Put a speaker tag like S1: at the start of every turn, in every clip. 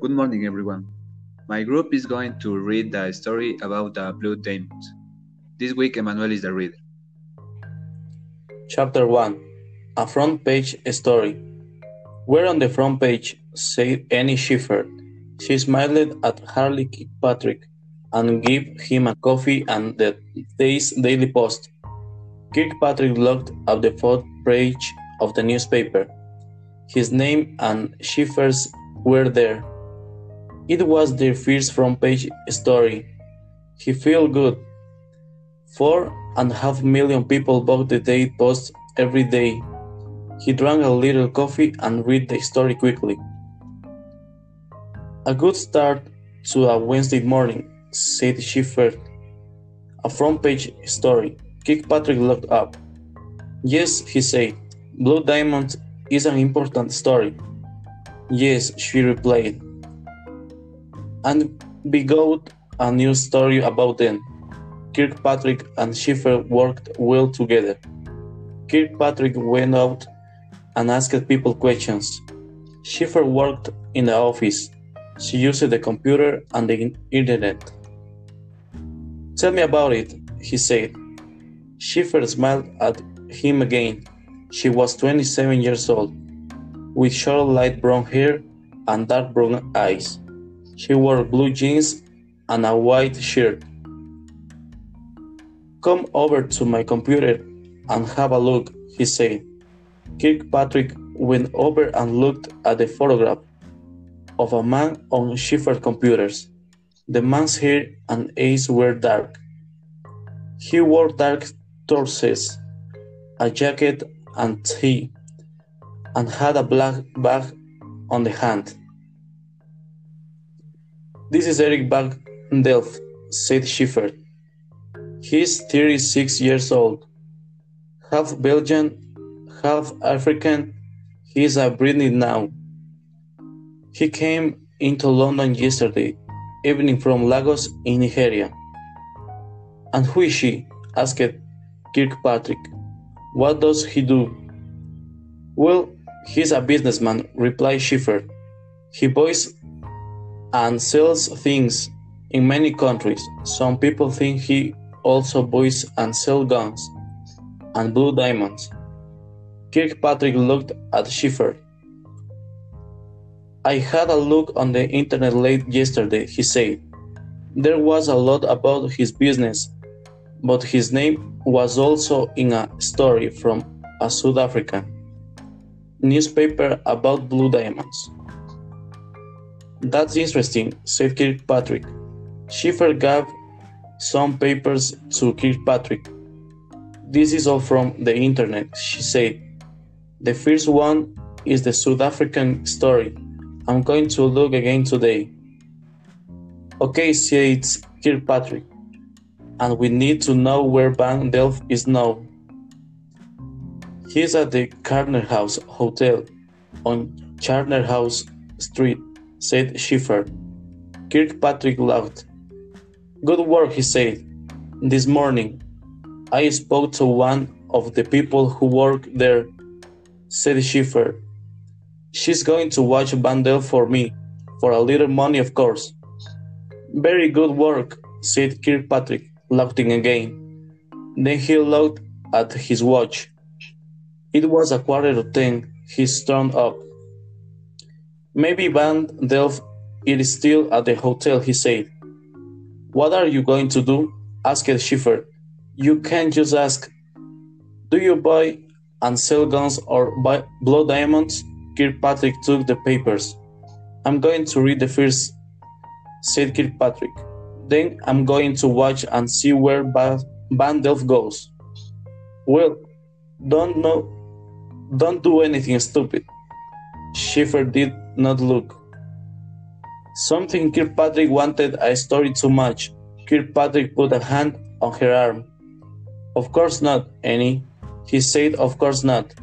S1: Good morning, everyone. My group is going to read the story about the Blue Diamonds. This week, Emmanuel is the reader.
S2: Chapter 1 A Front Page Story. We're on the front page, said Annie Schiffer. She smiled at Harley Kirkpatrick and gave him a coffee and the day's Daily Post. Kirkpatrick looked at the front page of the newspaper. His name and Schiffer's were there. It was their first front page story. He felt good. Four and a half million people bought the Daily Post every day. He drank a little coffee and read the story quickly. A good start to a Wednesday morning, said Schiffer. A front page story. Kirkpatrick looked up. Yes, he said. Blue Diamond is an important story. Yes, she replied. And begot a new story about them. Kirkpatrick and Schiffer worked well together. Kirkpatrick went out and asked people questions. Schiffer worked in the office. She used the computer and the internet. Tell me about it, he said. Schiffer smiled at him again. She was 27 years old, with short light brown hair and dark brown eyes. She wore blue jeans and a white shirt. Come over to my computer and have a look, he said. Kirkpatrick went over and looked at the photograph of a man on Schiffer's computers. The man's hair and eyes were dark. He wore dark trousers, a jacket and tie, and had a black bag on the hand. This is Eric Van Delft, said Schiffer. He's 36 years old, half Belgian, half African. He's a Britney now. He came into London yesterday evening from Lagos in Nigeria. And who is she? asked Kirkpatrick. What does he do? Well, he's a businessman, replied Schiffer. He buys and sells things in many countries. Some people think he also buys and sells guns and blue diamonds. Kirkpatrick looked at Schiffer. I had a look on the internet late yesterday, he said. There was a lot about his business, but his name was also in a story from a South African newspaper about blue diamonds. That's interesting, said Kirkpatrick. Schiffer gave some papers to Kirkpatrick. This is all from the internet, she said. The first one is the South African story. I'm going to look again today. Okay, said Kirkpatrick, and we need to know where Van Delft is now. He's at the Charterhouse Hotel on Charterhouse Street, said Schiffer. Kirkpatrick laughed. Good work, he said. This morning, I spoke to one of the people who work there, said Schiffer. She's going to watch Van Delft for me, for a little money, of course. Very good work, said Kirkpatrick, laughing again. Then he looked at his watch. It was a quarter to ten. He stormed up. Maybe Van Delft is still at the hotel, he said. What are you going to do? asked Schiffer. You can't just ask. Do you buy and sell guns or buy blood diamonds? Kirkpatrick took the papers. I'm going to read the first, said Kirkpatrick. Then I'm going to watch and see where Van Delft goes. Well, don't know, don't do anything stupid. Schiffer did not look. Something Kirkpatrick wanted a story too much. Kirkpatrick put a hand on her arm. Of course not, Annie. He said, Of course not.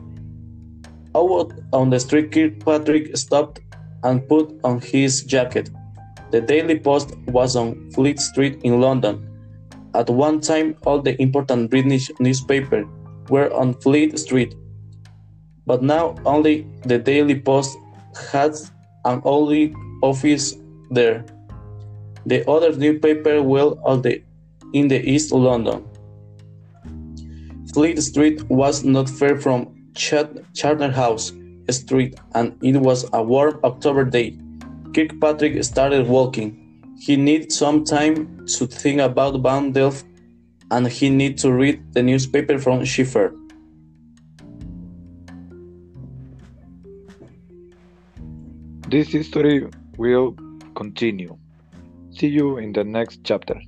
S2: Out on the street, Kirkpatrick stopped and put on his jacket. The Daily Post was on Fleet Street in London. At one time, all the important British newspapers were on Fleet Street, but now only the Daily Post has an only office there. The other newspaper well on the, in the East London. Fleet Street was not far from Charterhouse Street, and it was a warm October day. Kirkpatrick started walking. He needed some time to think about Van Delft, and he needed to read the newspaper from Schiffer.
S3: This history will continue. See you in the next chapter.